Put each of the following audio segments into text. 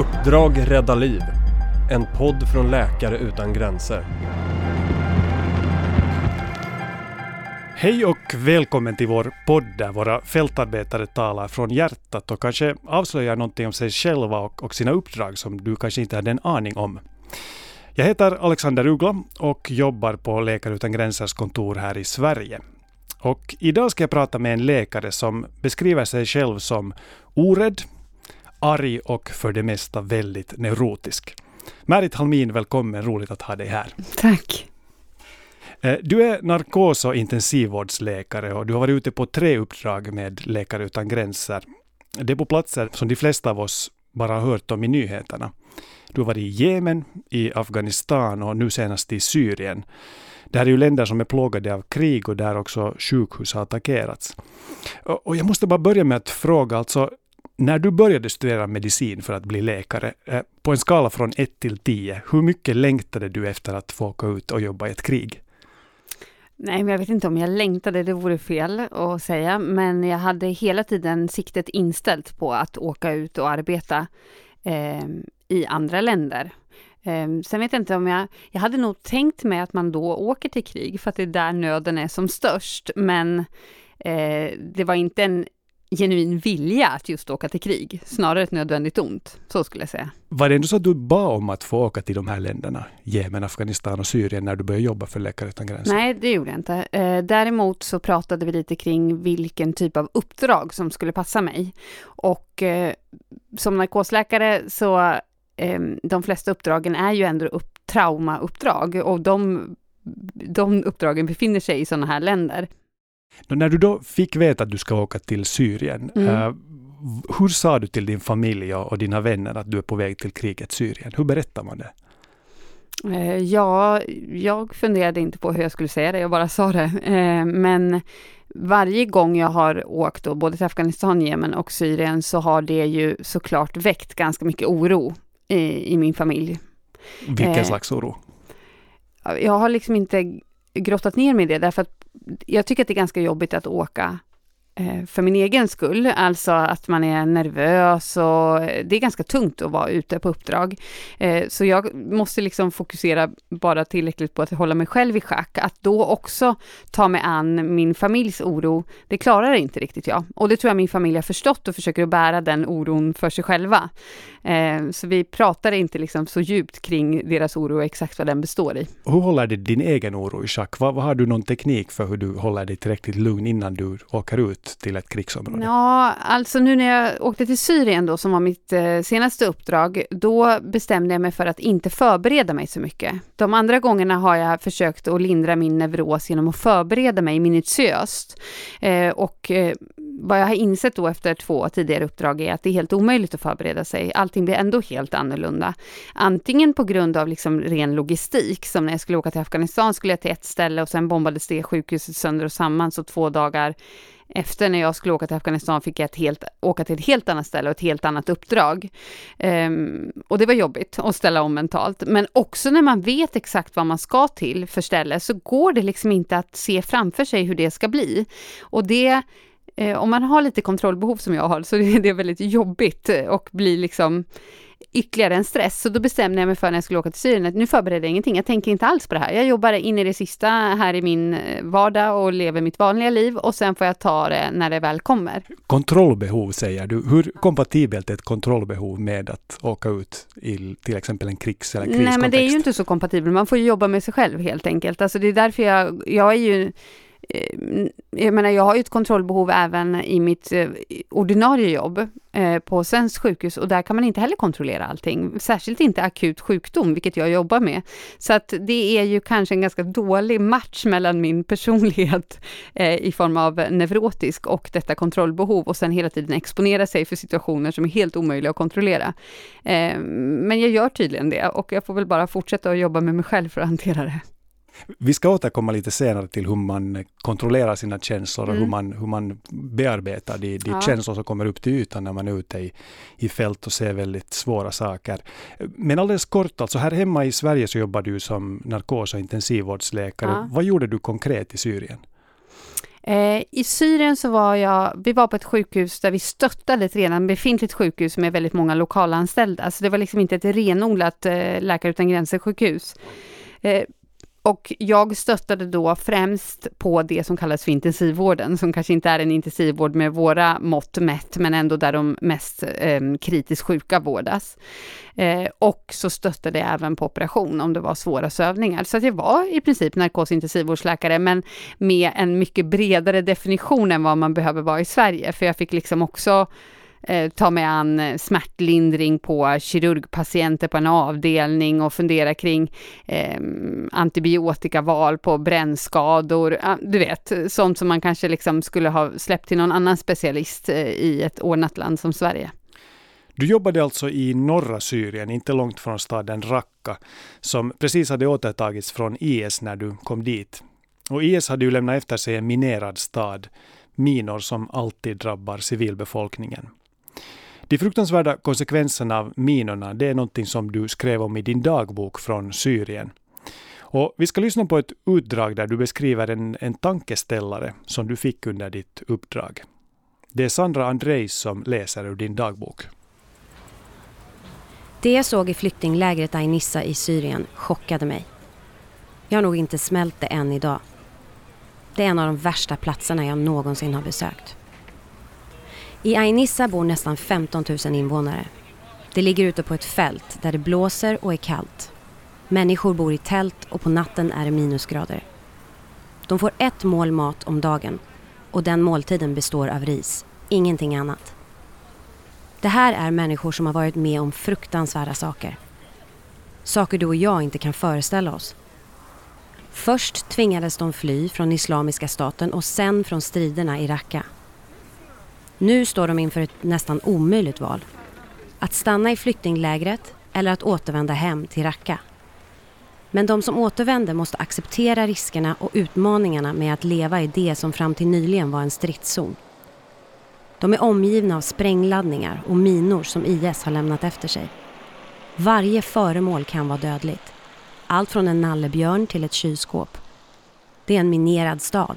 Uppdrag rädda liv. En podd från Läkare utan gränser. Hej och välkommen till vår podd där våra fältarbetare talar från hjärtat och kanske avslöjar någonting om sig själva och, och sina uppdrag som du kanske inte hade en aning om. Jag heter Alexander Ugla och jobbar på Läkare utan gränsers kontor här i Sverige. Och idag ska jag prata med en läkare som beskriver sig själv som orädd, arg och för det mesta väldigt neurotisk. Märit Halmin, välkommen. Roligt att ha dig här. Tack. Eh, du är narkos och intensivvårdsläkare och du har varit ute på tre uppdrag med Läkare utan gränser. Det är på platser som de flesta av oss bara har hört om i nyheterna. Du har varit i Jemen, i Afghanistan och nu senast i Syrien. Det här är ju länder som är plågade av krig och där också sjukhus har attackerats. Och jag måste bara börja med att fråga, alltså när du började studera medicin för att bli läkare, eh, på en skala från 1 till 10, hur mycket längtade du efter att få åka ut och jobba i ett krig? Nej, men jag vet inte om jag längtade, det vore fel att säga, men jag hade hela tiden siktet inställt på att åka ut och arbeta eh, i andra länder. Eh, sen vet jag inte om jag... Jag hade nog tänkt mig att man då åker till krig, för att det är där nöden är som störst, men eh, det var inte en genuin vilja att just åka till krig, snarare ett nödvändigt ont. Så skulle jag säga. Var det ändå så att du bad om att få åka till de här länderna, Jemen, Afghanistan och Syrien, när du började jobba för Läkare utan gränser? Nej, det gjorde jag inte. Eh, däremot så pratade vi lite kring vilken typ av uppdrag som skulle passa mig. Och eh, som narkosläkare så, eh, de flesta uppdragen är ju ändå upp, traumauppdrag och de, de uppdragen befinner sig i sådana här länder. När du då fick veta att du ska åka till Syrien, mm. uh, hur sa du till din familj och, dina vänner att du är på väg till kriget Syrien? Hur berättar man det? Uh, ja, jag funderade inte på hur jag skulle säga det, jag bara sa det. Uh, men varje gång jag har åkt, då, både till Afghanistan, Jemen och Syrien, så har det ju såklart väckt ganska mycket oro i, i min familj. Vilken slags oro? Jag har liksom inte grottat ner mig i det, därför att jag tycker att det är ganska jobbigt att åka Eh, för min egen skull, alltså att man är nervös och eh, det är ganska tungt att vara ute på uppdrag. Eh, så jag måste liksom fokusera bara tillräckligt på att hålla mig själv i schack. Att då också ta mig an min familjs oro, det klarar inte riktigt jag. Och det tror jag min familj har förstått och försöker att bära den oron för sig själva. Så vi pratar inte liksom så djupt kring deras oro och exakt vad den består i. Hur håller du din egen oro i schack? Vad, vad har du någon teknik för hur du håller dig tillräckligt lugn innan du åker ut till ett krigsområde? Ja, alltså nu när jag åkte till Syrien då, som var mitt eh, senaste uppdrag, då bestämde jag mig för att inte förbereda mig så mycket. De andra gångerna har jag försökt att lindra min neuros genom att förbereda mig minutiöst. Eh, och eh, vad jag har insett då efter två tidigare uppdrag är att det är helt omöjligt att förbereda sig. Allting blir ändå helt annorlunda. Antingen på grund av liksom ren logistik, som när jag skulle åka till Afghanistan skulle jag till ett ställe och sen bombades det sjukhuset sönder och samman, så två dagar efter när jag skulle åka till Afghanistan fick jag ett helt, åka till ett helt annat ställe och ett helt annat uppdrag. Um, och det var jobbigt att ställa om mentalt. Men också när man vet exakt vad man ska till för ställe så går det liksom inte att se framför sig hur det ska bli. Och det eh, om man har lite kontrollbehov som jag har så är det väldigt jobbigt och blir liksom ytterligare en stress. Så då bestämde jag mig för när jag skulle åka till Syrien att nu förbereder jag ingenting. Jag tänker inte alls på det här. Jag jobbar in i det sista här i min eh, vardag och lever mitt vanliga liv och sen får jag ta det när det väl kommer. Kontrollbehov säger du. Hur kompatibelt är ett kontrollbehov med att åka ut i till exempel en krigs eller kriskontext? Nej, men det är ju inte så kompatibelt. Man får ju jobba med sig själv helt enkelt. Alltså det är därför jag, jag är ju Eh, jag menar, jag har ju ett kontrollbehov även i mitt eh, ordinarie jobb eh, på Svenskt sjukhus och där kan man inte heller kontrollera allting. Särskilt inte akut sjukdom, vilket jag jobbar med. Så att det är ju kanske en ganska dålig match mellan min personlighet i form av neurotisk och detta kontrollbehov och sen hela tiden exponera sig för situationer som är helt omöjliga att kontrollera. Men jag gör tydligen det och jag får väl bara fortsätta att jobba med mig själv för att hantera det. Vi ska återkomma lite senare till hur man kontrollerar sina känslor och mm. hur, man, hur man bearbetar de, de ja. känslor som kommer upp till ytan när man är ute i, i fält och ser väldigt svåra saker. Men alldeles kort, alltså här hemma i Sverige så jobbar du som narkos och intensivvårdsläkare. Ja. Vad gjorde du konkret i Syrien? Eh, I Syrien så var jag, vi var på ett sjukhus där vi stöttade ett redan befintligt sjukhus med väldigt många lokalanställda. Så det var liksom inte ett renodlat eh, Läkare utan gränser-sjukhus. Eh, och jag stöttade då främst på det som kallas för intensivvården, som kanske inte är en intensivvård med våra mått mätt, men ändå där de mest eh, kritiskt sjuka vårdas. Eh, och så stöttade jag även på operation om det var svåra sövningar. Så att jag var i princip narkosintensivvårdsläkare, men med en mycket bredare definition än vad man behöver vara i Sverige, för jag fick liksom också eh, ta mig an eh, smärtlindring på kirurgpatienter på en avdelning och fundera kring eh, antibiotikaval på brännskador. Du vet, sånt som man kanske liksom skulle ha släppt till någon annan specialist eh, i ett ordnat land som Sverige. Du jobbade alltså i norra Syrien, inte långt från staden Raqqa, som precis hade återtagits från IS när du kom dit. Och IS hade ju lämnat efter sig en minerad stad, minor som alltid drabbar civilbefolkningen. De fruktansvärda konsekvenserna av minorna, det är någonting som du skrev om i din dagbok från Syrien. Och vi ska lyssna på ett utdrag där du beskriver en, en tankeställare som du fick under ditt uppdrag. Det är Sandra Andrejs som läser ur din dagbok. Det jag såg i flyktinglägret Ainissa i Syrien chockade mig. Jag har nog inte smält det än idag. Det är en av de värsta platserna jag någonsin har besökt. I Ainissa bor nästan 15 000 invånare. Det ligger ute på ett fält där det blåser och är kallt. Människor bor i tält och på natten är det minusgrader. De får ett mål mat om dagen och den måltiden består av ris, ingenting annat. Det här är människor som har varit med om fruktansvärda saker. Saker du och jag inte kan föreställa oss. Först tvingades de fly från Islamiska staten och sen från striderna i Raqqa. Nu står de inför ett nästan omöjligt val. Att stanna i flyktinglägret eller att återvända hem till Raqqa. Men de som återvänder måste acceptera riskerna och utmaningarna med att leva i det som fram till nyligen var en stridszon. De är omgivna av sprängladdningar och minor som IS har lämnat efter sig. Varje föremål kan vara dödligt. Allt från en nallebjörn till ett kylskåp. Det är en minerad stad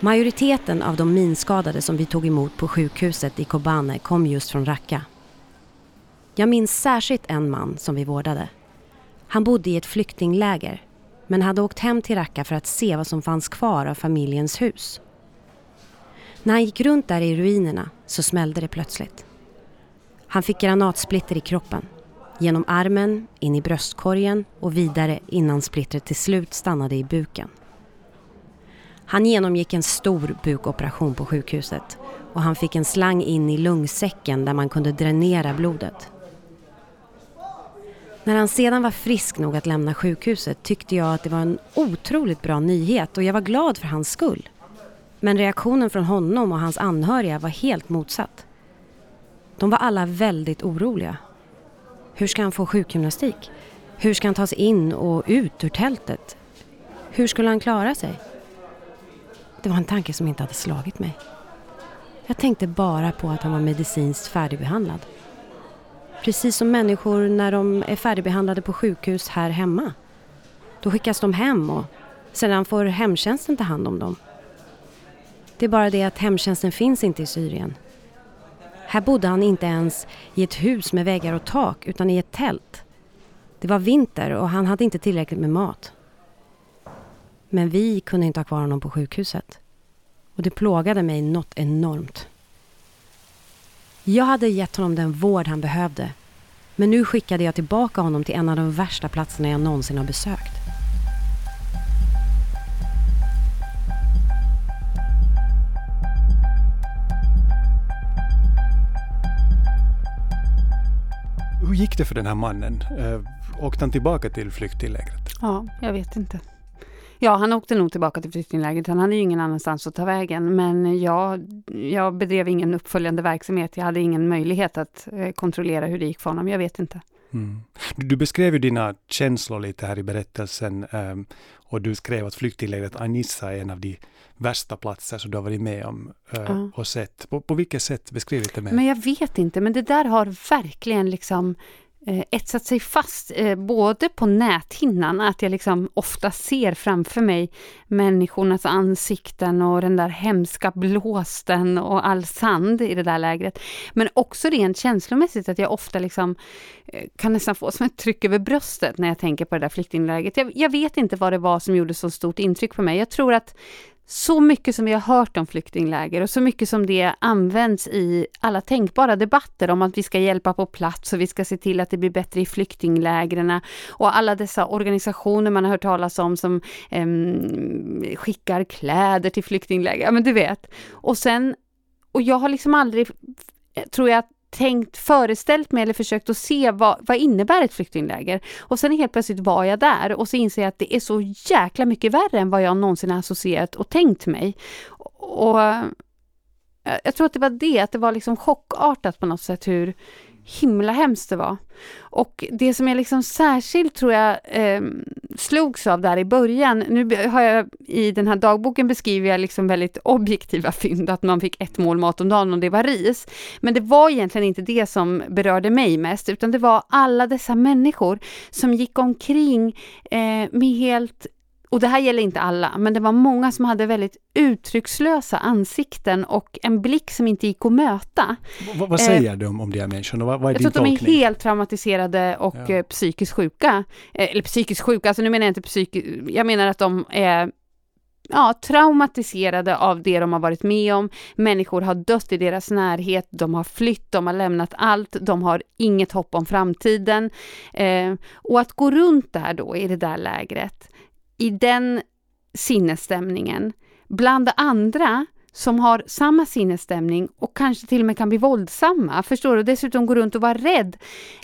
Majoriteten av de minskadade som vi tog emot på sjukhuset i Kobane kom just från Raqqa. Jag minns särskilt en man som vi vårdade. Han bodde i ett flyktingläger men hade åkt hem till Raqqa för att se vad som fanns kvar av familjens hus. När han gick runt där i ruinerna så smällde det plötsligt. Han fick granatsplitter i kroppen. Genom armen, in i bröstkorgen och vidare innan splittret till slut stannade i buken. Han genomgick en stor bukoperation på sjukhuset och han fick en slang in i lungsäcken där man kunde dränera blodet. När han sedan var frisk nog att lämna sjukhuset tyckte jag att det var en otroligt bra nyhet och jag var glad för hans skull. Men reaktionen från honom och hans anhöriga var helt motsatt. De var alla väldigt oroliga. Hur ska han få sjukgymnastik? Hur ska han ta sig in och ut ur tältet? Hur skulle han klara sig? Det var en tanke som inte hade slagit mig. Jag tänkte bara på att han var medicinskt färdigbehandlad. Precis som människor när de är färdigbehandlade på sjukhus här hemma. Då skickas de hem och sedan får hemtjänsten ta hand om dem. Det är bara det att hemtjänsten finns inte i Syrien. Här bodde han inte ens i ett hus med väggar och tak utan i ett tält. Det var vinter och han hade inte tillräckligt med mat. Men vi kunde inte ha kvar honom på sjukhuset. Och det plågade mig något enormt. Jag hade gett honom den vård han behövde. Men nu skickade jag tillbaka honom till en av de värsta platserna jag någonsin har besökt. Hur gick det för den här mannen? Eh, åkte han tillbaka till flyktinglägret? Ja, jag vet inte. Ja, han åkte nog tillbaka till flyktinglägret. Han hade ju ingen annanstans att ta vägen. Men jag, jag bedrev ingen uppföljande verksamhet. Jag hade ingen möjlighet att eh, kontrollera hur det gick för honom. Jag vet inte. Mm. Du, beskrev ju dina känslor lite här i berättelsen. Um, och du skrev att flyktinglägret Anissa är en av de värsta platser som du har varit med om uh, ja. och sett. På, på vilket sätt? Beskriv lite mer. Men jag vet inte, men det där har verkligen liksom eh, etsat sig fast eh, både på näthinnan, att jag liksom ofta ser framför mig människornas ansikten och den där hemska blåsten och all sand i det där lägret. Men också rent känslomässigt att jag ofta liksom eh, kan nästan få som ett tryck över bröstet när jag tänker på det där flyktinglägret. Jag, jag vet inte vad det var som gjorde så stort intryck på mig. Jag tror att så mycket som vi har hört om flyktingläger och så mycket som det används i alla tänkbara debatter om att vi ska hjälpa på plats och vi ska se till att det blir bättre i flyktinglägren och alla dessa organisationer man har hört talas om som eh, skickar kläder till flyktingläger, ja men du vet. Och sen, och jag har liksom aldrig, tror jag, tänkt, föreställt mig eller försökt att se vad, vad innebär ett flyktingläger? Och sen helt plötsligt var jag där och så inser jag att det är så jäkla mycket värre än vad jag någonsin har associerat och tänkt mig. Och eh, jag tror att det var det, att det var liksom chockartat på något sätt hur, himla hemskt det var. Och det som jag liksom särskilt tror jag eh, slogs av där i början, nu har jag i den här dagboken beskriver jag liksom väldigt objektiva fynd, att man fick ett mål mat om dagen och det var ris. Men det var egentligen inte det som berörde mig mest, utan det var alla dessa människor som gick omkring eh, med helt och det här gäller inte alla, men det var många som hade väldigt uttryckslösa ansikten och en blick som inte gick att möta. V vad säger eh, du om, om de här människorna? Vad, vad är jag din tror att de är helt traumatiserade och ja. eh, psykiskt sjuka. Eh, eller psykiskt sjuka, alltså nu menar jag inte psykiskt, jag menar att de är ja, traumatiserade av det de har varit med om. Människor har dött i deras närhet, de har flytt, de har lämnat allt, de har inget hopp om framtiden. Eh, och att gå runt där då i det där lägret, i den sinnesstämningen bland andra som har samma sinnesstämning och kanske till och med kan bli våldsamma. Förstår du? Dessutom gå runt och vara rädd.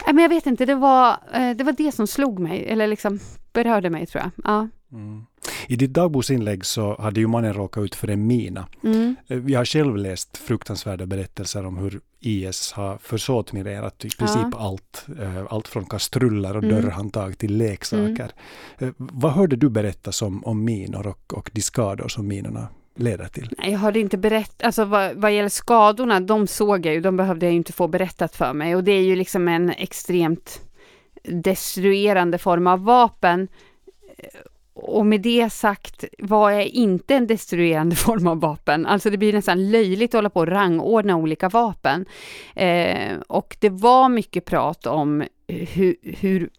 Äh, men jag vet inte, det var, eh, det var det som slog mig, eller liksom berörde mig tror jag. Ja. Mm. I ditt dagboksinlägg så hade ju mannen råkat ut för en mina. Mm. Eh, jag har själv läst fruktansvärda berättelser om hur IS har försåtminerat i princip ja. allt. Eh, allt från kastruller och mm. dörrhandtag till leksaker. Mm. Vad hörde du berättas om, om minor och, och de skador som minorna leder till? Jag hörde inte berättat, alltså vad, vad gäller skadorna, de såg jag ju, de behövde jag ju inte få berättat för mig och det är ju liksom en extremt destruerande form av vapen och med det sagt vad är inte en destruerande form av vapen. Alltså det blir nästan löjligt att hålla på och rangordna olika vapen. Eh, och det var mycket prat om hur, hur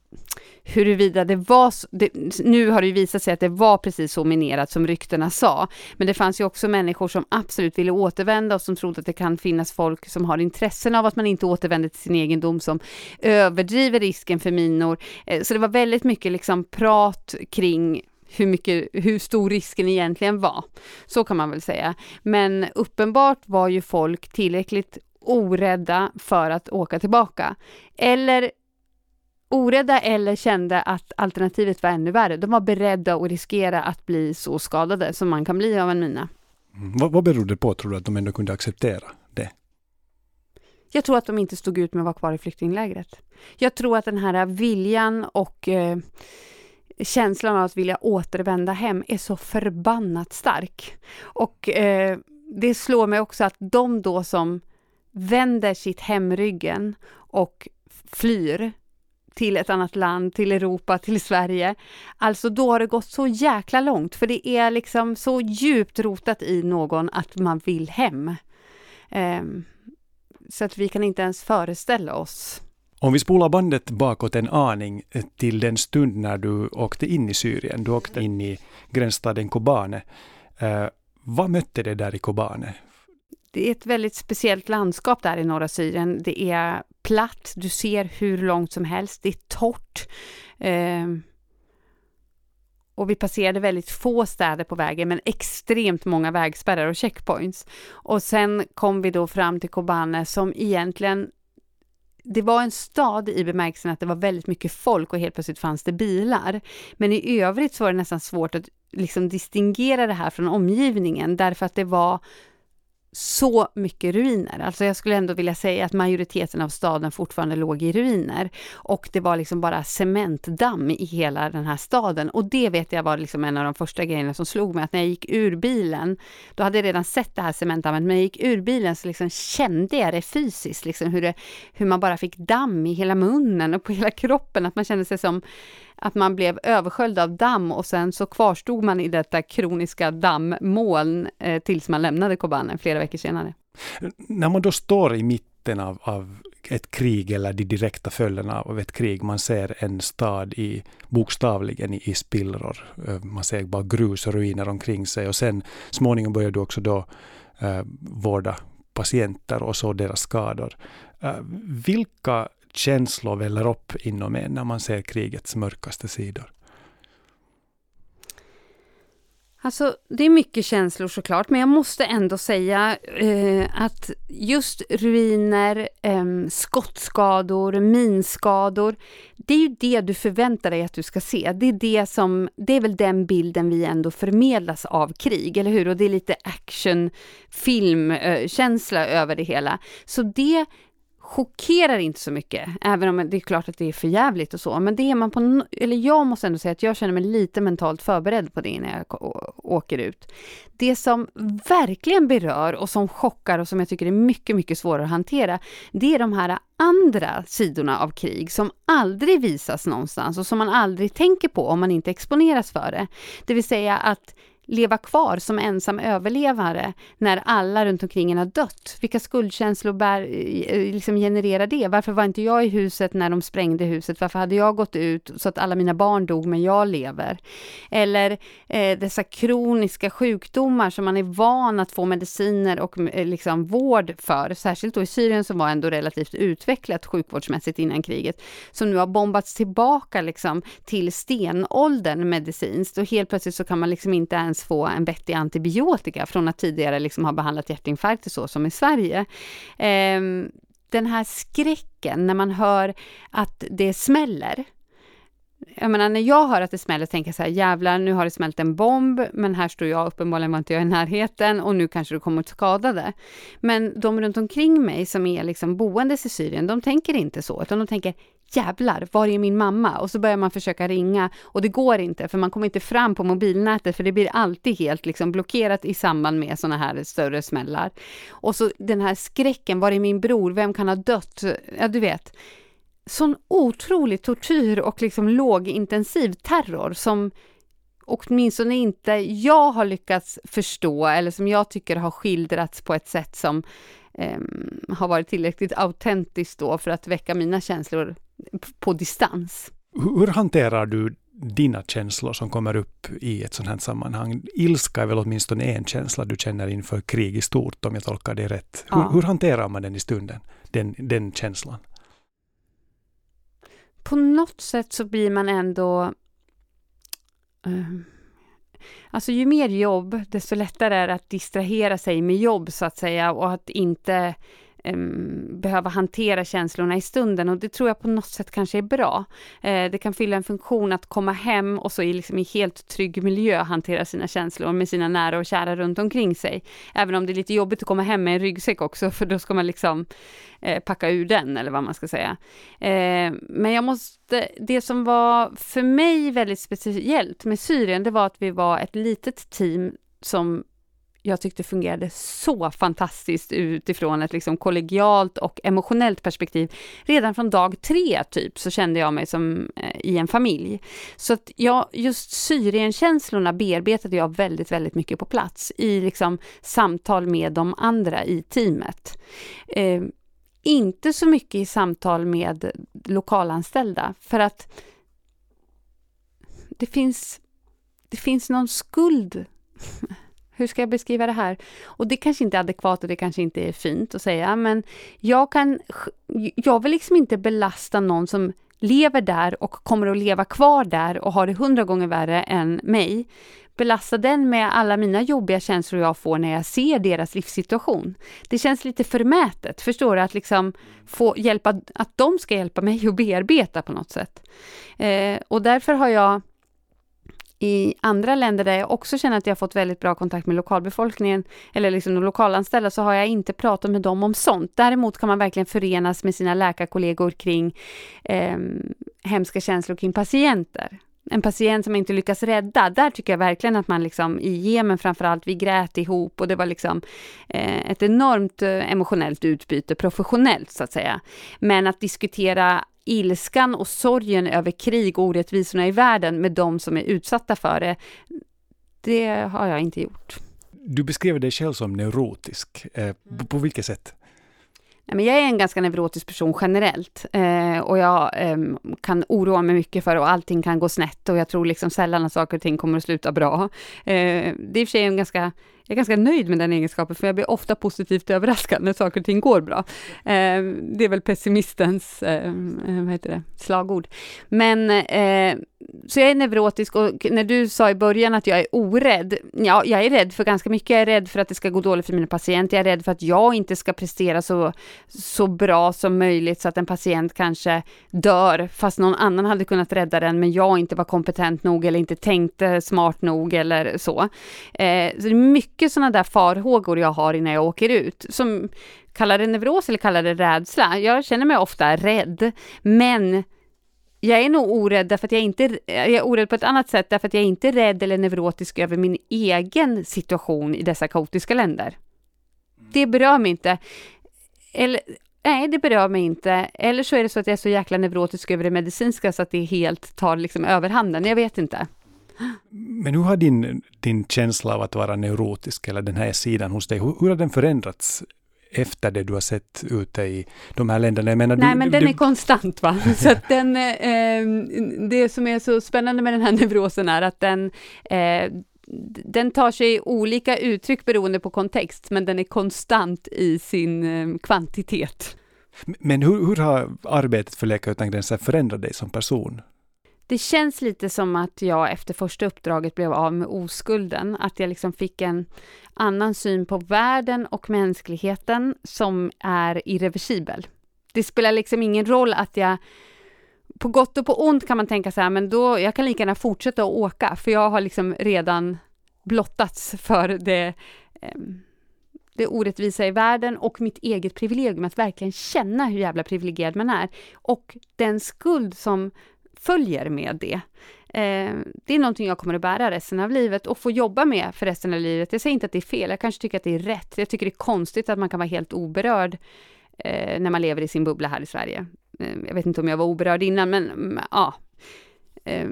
huruvida det var, det, nu har det ju visat sig att det var precis så minerat som ryktena sa, men det fanns ju också människor som absolut ville återvända och som trodde att det kan finnas folk som har intressen av att man inte återvänder till sin egendom som överdriver risken för minor. Eh, så det var väldigt mycket liksom prat kring hur, mycket, hur stor risken egentligen var. Så kan man väl säga. Men uppenbart var ju folk tillräckligt orädda för att åka tillbaka. Eller orädda eller kände att alternativet var ännu värre. De var beredda att riskera att bli så skadade som man kan bli av en mina. Mm. Vad, vad beror det på, tror du, att de ändå kunde acceptera det? Jag tror att de inte stod ut med att vara kvar i flyktinglägret. Jag tror att den här viljan och eh, känslan av att vilja återvända hem är så förbannat stark. Och eh, det slår mig också att de då som vänder sitt hem ryggen och flyr till ett annat land, till Europa, till Sverige. Alltså då har det gått så jäkla långt, för det är liksom så djupt rotat i någon att man vill hem. Um, så att vi kan inte ens föreställa oss. Om vi spolar bandet bakåt en aning till den stund när du åkte in i Syrien. Du åkte in i gränsstaden Kobane. Uh, vad mötte det där i Kobane? Det är ett väldigt speciellt landskap där i norra Syrien. Det är platt, du ser hur långt som helst, det är torrt. Eh, och vi passerade väldigt få städer på vägen, men extremt många vägspärrar och checkpoints. Och sen kom vi då fram till Kobane som egentligen det var en stad i bemärkelsen att det var väldigt mycket folk och helt plötsligt fanns det bilar. Men i övrigt så var det nästan svårt att liksom distingera det här från omgivningen därför att det var så mycket ruiner. Alltså jag skulle ändå vilja säga att majoriteten av staden fortfarande låg i ruiner. Och det var liksom bara cementdamm i hela den här staden. Och det vet jag var liksom en av de första grejerna som slog mig. Att när jag gick ur bilen, då hade jag redan sett det här cementdammet, men när jag gick ur bilen så liksom kände jag det fysiskt. Liksom hur, det, hur man bara fick damm i hela munnen och på hela kroppen. Att man kände sig som att man blev översköljd av damm och sen så kvarstod man i detta kroniska dammmoln eh, tills man lämnade Kobane flera veckor senare. När man då står i mitten av, av ett krig eller de direkta följderna av ett krig. Man ser en stad i, bokstavligen i, i spillror. Eh, man ser bara grus och ruiner omkring sig och sen småningom börjar du också då eh, vårda patienter och så deras skador. Eh, vilka känslor väller upp inom en när man ser krigets mörkaste sidor? Alltså, det är mycket känslor såklart, men jag måste ändå säga eh, att just ruiner, eh, skottskador, minskador, det är ju det du förväntar dig att du ska se. Det är, det som, det är väl den bilden vi ändå förmedlas av krig, eller hur? Och det är lite actionfilmkänsla eh, över det hela. Så det chockerar inte så mycket, även om det är klart att det är för jävligt och så. Men det är man på, eller jag måste ändå säga att jag känner mig lite mentalt förberedd på det när jag åker ut. Det som verkligen berör och som chockar och som jag tycker är mycket, mycket svårare att hantera, det är de här andra sidorna av krig som aldrig visas någonstans och som man aldrig tänker på om man inte exponeras för det. Det vill säga att leva kvar som ensam överlevare när alla runt omkring en har dött? Vilka skuldkänslor bär, eh, eh, liksom genererar det? Varför var inte jag i huset när de sprängde huset? Varför hade jag gått ut så att alla mina barn dog men jag lever? Eller eh, dessa kroniska sjukdomar som man är van att få mediciner och eh, liksom vård för, särskilt då i Syrien som var ändå relativt utvecklat sjukvårdsmässigt innan kriget, som nu har bombats tillbaka liksom till stenåldern medicinskt och helt plötsligt så kan man liksom inte ens ens få en vettig antibiotika från att tidigare liksom ha behandlat hjärtinfarkter så som i Sverige. Eh, den här skräcken när man hör att det smäller. Jag menar, när jag hör att det smäller tänker jag så här, jävlar, nu har det smält en bomb, men här står jag, uppenbarligen var inte jag i närheten och nu kanske du kommer att skadade. Men de runt omkring mig som är liksom boendes i Syrien, de tänker inte så, utan de tänker, jävlar, var är min mamma? Och så börjar man försöka ringa och det går inte för man kommer inte fram på mobilnätet för det blir alltid helt liksom blockerat i samband med sådana här större smällar. Och så den här skräcken, var är min bror? Vem kan ha dött? Ja, du vet. Sån otrolig tortyr och liksom lågintensiv terror som åtminstone inte jag har lyckats förstå eller som jag tycker har skildrats på ett sätt som eh, har varit tillräckligt autentiskt då för att väcka mina känslor på distans. Hur hanterar du dina känslor som kommer upp i ett sådant här sammanhang? Ilska är väl åtminstone en känsla du känner inför krig i stort, om jag tolkar det rätt. Ja. Hur, hur, hanterar man den i stunden, den, den känslan? På något sätt så blir man ändå... Uh, alltså ju mer jobb, desto lättare är det att distrahera sig med jobb, så att säga, och att inte um, behöva hantera känslorna i stunden och det tror jag på något sätt kanske är bra. Uh, det kan fylla en funktion att komma hem och så i, liksom, i helt trygg miljö hantera sina känslor med sina nära och kära runt omkring sig. Även om det är lite jobbigt att komma hem med en ryggsäck också, för då ska man liksom uh, packa ur den, eller vad man ska säga. Uh, men jag måste, det som var för mig väldigt speciellt med Syrien, det var att vi var ett litet team som jag tyckte fungerade så fantastiskt utifrån ett liksom kollegialt och emotionellt perspektiv. Redan från dag tre typ så kände jag mig som eh, i en familj. Så att jag, just Syrienkänslorna bearbetade jag väldigt, väldigt mycket på plats i liksom samtal med de andra i teamet. Eh, inte så mycket i samtal med lokalanställda för att det finns, det finns någon skuld hur ska jag beskriva det här? Och det kanske inte är adekvat och det kanske inte är fint att säga, men jag kan... Jag vill liksom inte belasta någon som lever där och kommer att leva kvar där och har det hundra gånger värre än mig. Belasta den med alla mina jobbiga känslor jag får när jag ser deras livssituation. Det känns lite förmätet, förstår du? Att liksom få hjälpa, att de ska hjälpa mig att bearbeta på något sätt. Eh, och därför har jag i andra länder där jag också känner att jag har fått väldigt bra kontakt med lokalbefolkningen eller liksom de lokalanställda så har jag inte pratat med dem om sånt. Däremot kan man verkligen förenas med sina läkarkollegor kring eh, hemska känslor kring patienter. En patient som inte lyckas rädda, där tycker jag verkligen att man liksom i Jemen framförallt, vi grät ihop och det var liksom eh, ett enormt eh, emotionellt utbyte professionellt så att säga. Men att diskutera ilskan och sorgen över krig och orättvisorna i världen med de som är utsatta för det, det har jag inte gjort. Du beskriver dig själv som neurotisk. Eh, på, på vilket sätt? Men jag är en ganska neurotisk person generellt eh, och jag eh, kan oroa mig mycket för och allting kan gå snett och jag tror liksom sällan att saker och ting kommer att sluta bra. Eh, det är i och för sig en ganska jag är ganska nöjd med den egenskapen, för jag blir ofta positivt överraskad när saker och ting går bra. Eh, det är väl pessimistens eh, eh vad heter det, slagord. Men eh, så jag är neurotisk och när du sa i början att jag är orädd, ja, jag är rädd för ganska mycket. Jag är rädd för att det ska gå dåligt för mina patienter. Jag är rädd för att jag inte ska prestera så, så bra som möjligt så att en patient kanske dör fast någon annan hade kunnat rädda den, men jag inte var kompetent nog eller inte tänkte smart nog eller så. Eh, så det är mycket sådana där farhågor jag har innan jag åker ut, som kallar det neuros eller kallar det rädsla. Jag känner mig ofta rädd, men jag är nog orädd därför att jag inte jag är orädd på ett annat sätt därför att jag inte är rädd eller neurotisk över min egen situation i dessa kaotiska länder. Det berör mig inte. Eller, nej, det berör mig inte. Eller så är det så att jag är så jäkla neurotisk över det medicinska så att det helt tar liksom överhanden. Jag vet inte. Men hur har din, din känsla av att vara neurotisk, eller den här sidan hos dig, hur, hur har den förändrats efter det du har sett ute i de här länderna? Jag menar, Nej, du, men den du... är konstant. va? Så att den, eh, det som är så spännande med den här neurosen är att den eh, den tar sig olika uttryck beroende på kontext, men den är konstant i sin eh, kvantitet. Men hur, hur har arbetet för Läkare utan gränser förändrat dig som person? Det känns lite som att jag efter första uppdraget blev av med oskulden, att jag liksom fick en annan syn på världen och mänskligheten som är irreversibel. Det spelar liksom ingen roll att jag på gott och på ont kan man tänka så här, men då, jag kan lika gärna fortsätta att åka, för jag har liksom redan blottats för det, ehm, det orättvisa i världen och mitt eget privilegium, att verkligen känna hur jävla privilegierad man är. Och den skuld som följer med det. Eh, det är någonting jag kommer att bära resten av livet och få jobba med för resten av livet. Jag säger inte att det är fel, jag kanske tycker att det är rätt. Jag tycker det är konstigt att man kan vara helt oberörd eh, när man lever i sin bubbla här i Sverige. Eh, jag vet inte om jag var oberörd innan, men mm, ja. Eh,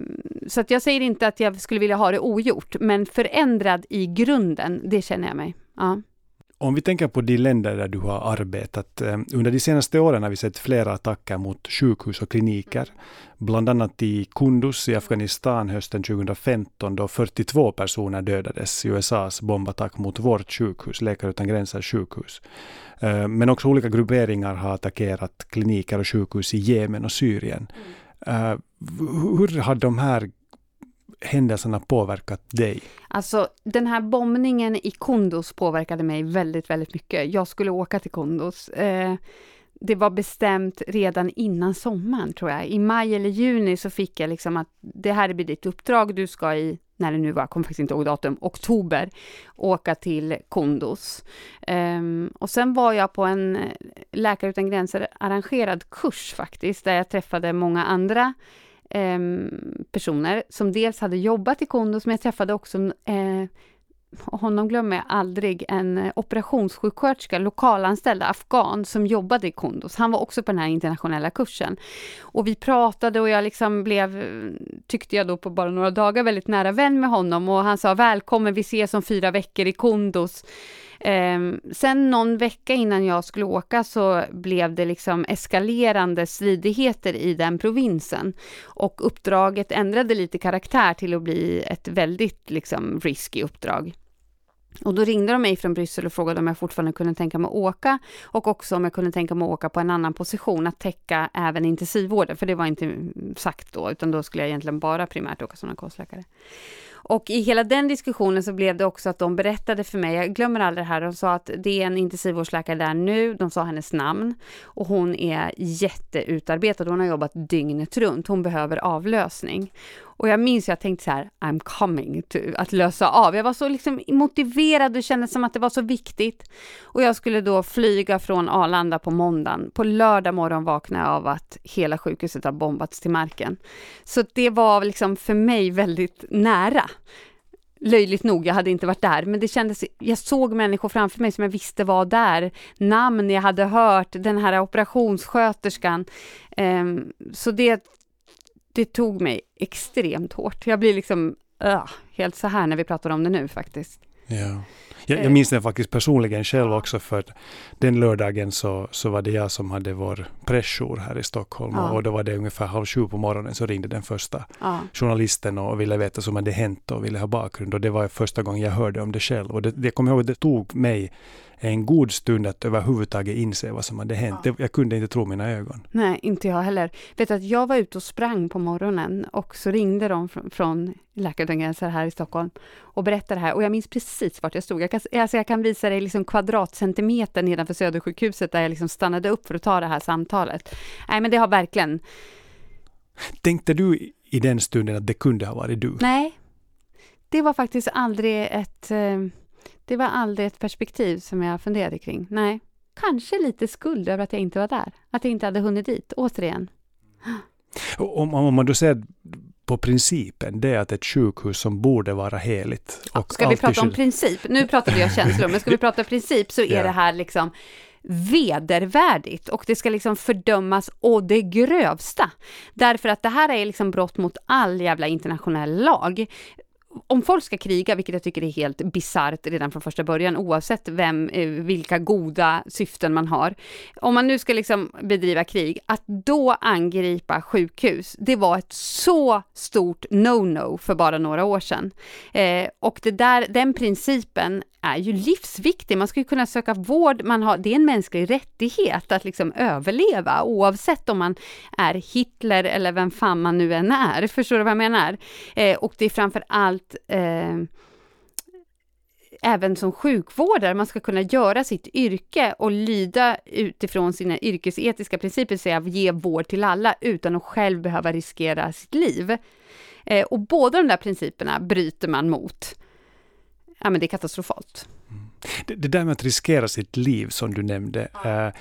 så att jag säger inte att jag skulle vilja ha det ogjort, men förändrad i grunden, det känner jag mig. Ja. Om vi tänker på de länder där du har arbetat. Eh, under de senaste åren har vi sett flera attacker mot sjukhus och kliniker. Bland annat i Kunduz i Afghanistan hösten 2015 då 42 personer dödades i USAs bombattack mot vårt sjukhus, Läkare utan gränser sjukhus. Eh, men också olika grupperingar har attackerat kliniker och sjukhus i Jemen och Syrien. Mm. Hur har de här händelserna påverkat dig? Alltså den här bombningen i Kondos påverkade mig väldigt, väldigt mycket. Jag skulle åka till Kondos. Eh, det var bestämt redan innan sommaren tror jag. I maj eller juni så fick jag liksom att det här blir ditt uppdrag. Du ska i, när det nu var, jag kommer faktiskt inte ihåg datum, oktober, åka till Kondos. Um, ehm, och sen var jag på en eh, Läkare utan gränser arrangerad kurs faktiskt, där jag träffade många andra eh, personer som dels hade jobbat i Kondos, men jag träffade också eh, honom glömmer jag aldrig, en eh, operationssjuksköterska, lokalanställd afghan som jobbade i Kondos, Han var också på den här internationella kursen. Och vi pratade och jag liksom blev, tyckte jag då på bara några dagar, väldigt nära vän med honom och han sa välkommen, vi ses om fyra veckor i Kondos”. Eh, sen någon vecka innan jag skulle åka så blev det liksom eskalerande stridigheter i den provinsen och uppdraget ändrade lite karaktär till att bli ett väldigt liksom risky uppdrag. Och då ringde de mig från Bryssel och frågade om jag fortfarande kunde tänka mig att åka och också om jag kunde tänka mig att åka på en annan position, att täcka även intensivvården, för det var inte sagt då, utan då skulle jag egentligen bara primärt åka som narkosläkare. Och i hela den diskussionen så blev det också att de berättade för mig, jag glömmer aldrig det här, de sa att det är en intensivvårdsläkare där nu, de sa hennes namn och hon är jätteutarbetad, hon har jobbat dygnet runt, hon behöver avlösning. Och jag minns jag tänkte så här, I'm coming, to, att lösa av. Jag var så liksom motiverad och kände som att det var så viktigt. Och jag skulle då flyga från Arlanda på måndagen. På lördag morgon vaknade jag av att hela sjukhuset har bombats till marken. Så det var liksom för mig väldigt nära. Löjligt nog, jag hade inte varit där, men det kändes, jag såg människor framför mig som jag visste var där, namn jag hade hört, den här operationssköterskan. Um, så det, det tog mig extremt hårt. Jag blir liksom uh, helt så här när vi pratar om det nu faktiskt. Ja. Jag, jag minns det faktiskt personligen själv också för den lördagen så, så var det jag som hade vår pressjour här i Stockholm ja. och då var det ungefär halv sju på morgonen så ringde den första ja. journalisten och ville veta som hade hänt och ville ha bakgrund och det var första gången jag hörde om det själv och det, det kommer jag ihåg, det tog mig en god stund att överhuvudtaget inse vad som hade hänt. Ja. Jag kunde inte tro mina ögon. Nej, inte jag heller. Vet att jag var ute och sprang på morgonen och så ringde de från, från Läkare utan gränser här i Stockholm och berättade det här och jag minns precis vart jag stod. Jag kan, alltså jag kan visa dig liksom kvadratcentimeter nedanför Södersjukhuset där jag liksom stannade upp för att ta det här samtalet. Nej, men det har verkligen... Tänkte du i den stunden att det kunde ha varit du? Nej, det var faktiskt aldrig ett... Det var aldrig ett perspektiv som jag funderade kring. Nej, kanske lite skuld över att jag inte var där. Att jag inte hade hunnit dit, återigen. Om, om man då ser på principen, det är att ett sjukhus som borde vara heligt. Och ska vi prata om princip? Nu pratade jag känslor, men ska vi prata princip så är yeah. det här liksom vedervärdigt och det ska liksom fördömas å det grövsta. Därför att det här är liksom brott mot all jävla internationell lag om folk ska kriga, vilket jag tycker är helt bisarrt redan från första början, oavsett vem, eh, vilka goda syften man har. Om man nu ska liksom bedriva krig, att då angripa sjukhus, det var ett så stort no-no för bara några år sedan. Eh, och det där, den principen är ju livsviktig. Man ska ju kunna söka vård, man har, det är en mänsklig rättighet att liksom överleva oavsett om man är Hitler eller vem fan man nu än är. Förstår du vad jag menar? Eh, och det är framför allt eh, även som sjukvårdare, man ska kunna göra sitt yrke och lyda utifrån sina yrkesetiska principer, säga ge vård till alla utan att själv behöva riskera sitt liv. Eh, och båda de där principerna bryter man mot ja, men det är katastrofalt. Mm. Det, det, där med att riskera sitt liv som du nämnde, ja. uh,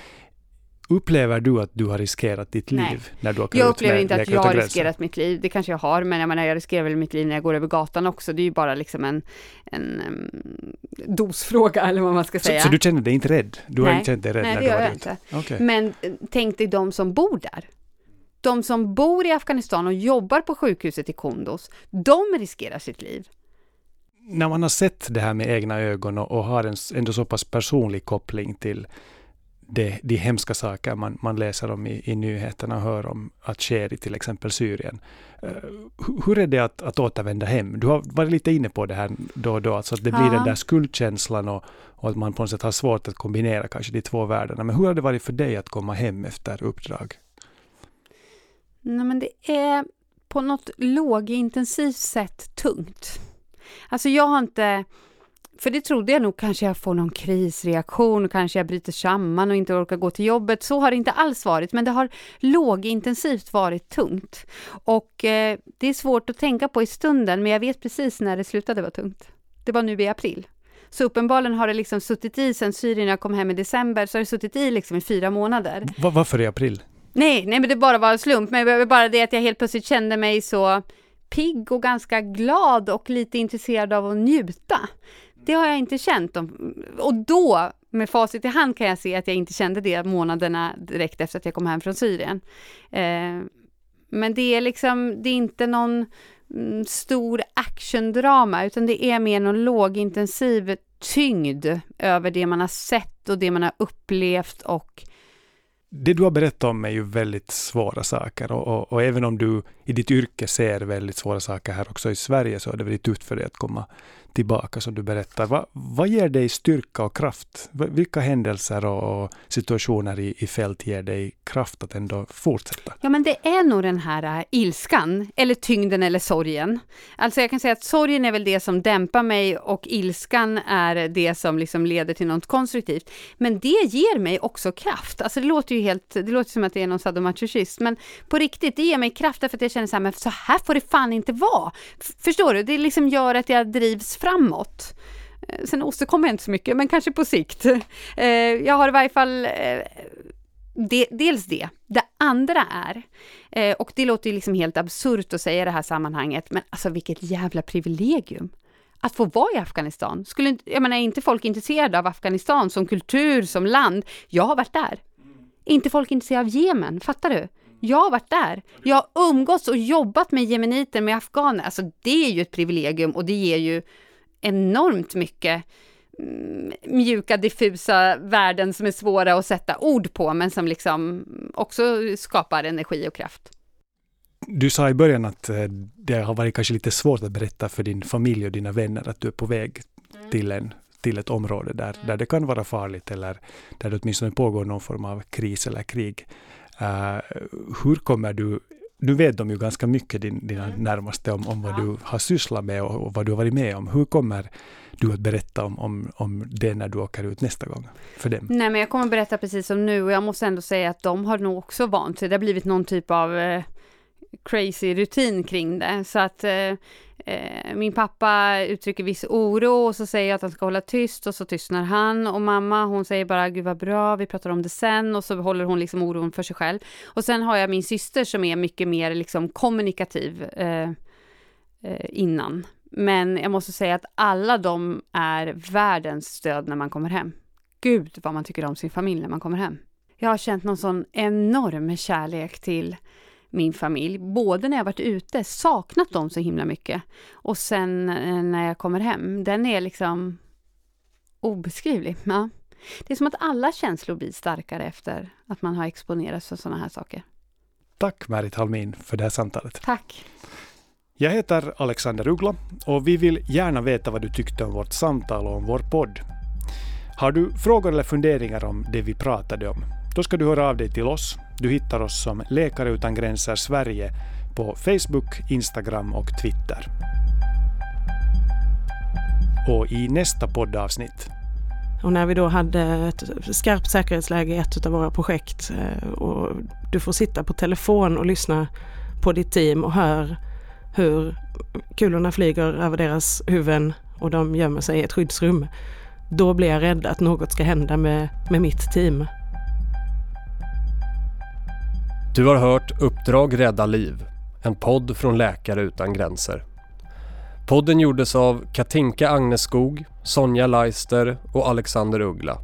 Upplever du att du har riskerat ditt liv? Nej. När du har jag upplever inte att jag har riskerat mitt liv. Det kanske jag har, men jag menar, jag riskerar väl mitt liv när jag går över gatan också. Det är ju bara liksom en, en um, dosfråga, eller vad man ska säga. Så, så, du känner dig inte rädd? Du Nej. har inte känt dig rädd Nej, när det du gör jag inte. Okay. Men eh, tänk dig de som bor där. De som bor i Afghanistan och jobbar på sjukhuset i Kunduz, de riskerar sitt liv när man har sett det här med egna ögon och, och har en ändå så pass personlig koppling till det, de hemska saker man, man läser om i, i nyheterna och hör om att sker i till exempel Syrien. Uh, hur är det att, att återvända hem? Du har varit lite inne på det här då och då, alltså att det blir ja. den där skuldkänslan och, och, att man på något sätt har svårt att kombinera kanske de två världarna. Men hur har det varit för dig att komma hem efter uppdrag? Nej, men det är på något lågintensivt sätt tungt. Alltså jag har inte, för det trodde jag nog kanske jag får någon krisreaktion, kanske jag bryter samman och inte orkar gå till jobbet. Så har det inte alls varit, men det har lågintensivt varit tungt. Och eh, det är svårt att tänka på i stunden, men jag vet precis när det slutade vara tungt. Det var nu i april. Så uppenbarligen har det liksom suttit i sen Syrien, jag kom hem i december, så har det suttit i liksom i fyra månader. Varför i april? Nej, nej men det bara var en slump, men bara det att jag helt plötsligt kände mig så pigg och ganska glad och lite intresserad av att njuta. Det har jag inte känt. Om, och då, med facit i hand, kan jag se att jag inte kände det månaderna direkt efter att jag kom hem från Syrien. Eh, men det är liksom, det är inte någon mm, stor actiondrama, utan det är mer någon lågintensiv tyngd över det man har sett och det man har upplevt och det du har berättat om är ju väldigt svåra saker och, och, och, även om du i ditt yrke ser väldigt svåra saker här också i Sverige så är det väldigt tufft för dig att komma tillbaka som du berättar. Va, vad ger dig styrka och kraft? Vilka händelser och situationer i, i fält ger dig kraft att ändå fortsätta? Ja, men det är nog den här äh, ilskan, eller tyngden eller sorgen. Alltså jag kan säga att sorgen är väl det som dämpar mig och ilskan är det som liksom leder till något konstruktivt. Men det ger mig också kraft. Alltså det låter ju helt, det låter som att det är någon sadomasochist, men på riktigt, det ger mig kraft därför att jag känner så här, men så här får det fan inte vara. F- förstår du? Det liksom gör att jag drivs framåt. Eh, sen åstadkommer jag inte så mycket, men kanske på sikt. Eh, jag har i varje fall eh, de, dels det. Det andra är, och det låter ju liksom helt absurt att säga i det här sammanhanget, men alltså vilket jävla privilegium att få vara i Afghanistan. Skulle, jag menar, är inte folk intresserade av Afghanistan som kultur, som land? Jag har varit där. Inte folk intresserade av Jemen, fattar du? Jag har varit där. Jag har umgåtts och jobbat med jemeniter, med afghaner. Alltså det är ju ett privilegium och det ger ju enormt mycket mm, mjuka, diffusa värden som är svåra att sätta ord på, men som liksom också skapar energi och kraft. Du sa i början att eh, det har varit kanske lite svårt att berätta för din familj och dina vänner att du är på väg till, en, till ett område där, där det kan vara farligt eller där det åtminstone pågår någon form av kris eller krig. Eh, hur kommer du nu vet de ju ganska mycket, din, dina närmaste, om, om vad du har sysslat med och, och vad du har varit med om. Hur kommer du att berätta om, om, om det när du åker ut nästa gång för dem? Nej, men jag kommer att berätta precis som nu och jag måste ändå säga att de har nog också vant sig. Det har blivit någon typ av eh, crazy rutin kring det. Så att eh, Eh, min pappa uttrycker viss oro och så säger jag att han ska hålla tyst och så tystnar han. Och mamma hon säger bara gud vad bra, vi pratar om det sen och så håller hon liksom oron för sig själv. Och sen har jag min syster som är mycket mer liksom kommunikativ eh, eh, innan. Men jag måste säga att alla de är världens stöd när man kommer hem. Gud vad man tycker om sin familj när man kommer hem. Jag har känt någon sån enorm kärlek till min familj, både när jag varit ute, saknat dem så himla mycket, och sen eh, när jag kommer hem. Den är liksom obeskrivlig. Ja. Det är som att alla känslor blir starkare efter att man har exponerats för sådana här saker. Tack Märit Halmin för det här samtalet. Tack! Jag heter Alexander Uggla och vi vill gärna veta vad du tyckte om vårt samtal och om vår podd. Har du frågor eller funderingar om det vi pratade om? Då ska du höra av dig till oss. Du hittar oss som Läkare utan gränser Sverige på Facebook, Instagram och Twitter. Och i nästa poddavsnitt Och när vi då hade ett skarpt säkerhetsläge i ett av våra projekt eh, och du får sitta på telefon och lyssna på ditt team och hör hur kulorna flyger över deras huvuden och de gömmer sig i ett skyddsrum. Då blir jag rädd att något ska hända med, med mitt team. Du har hört Uppdrag rädda liv, en podd från Läkare utan gränser. Podden gjordes av Katinka Agneskog, Sonja Leister och Alexander Uggla.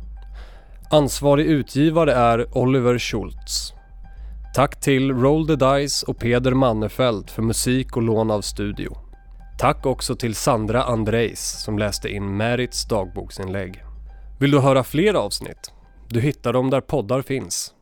Ansvarig utgivare är Oliver Schultz. Tack till Roll the Dice och Peder Mannefelt för musik och lån av studio. Tack också till Sandra Andrejs som läste in Merits dagboksinlägg. Vill du höra fler avsnitt? Du hittar dem där poddar finns.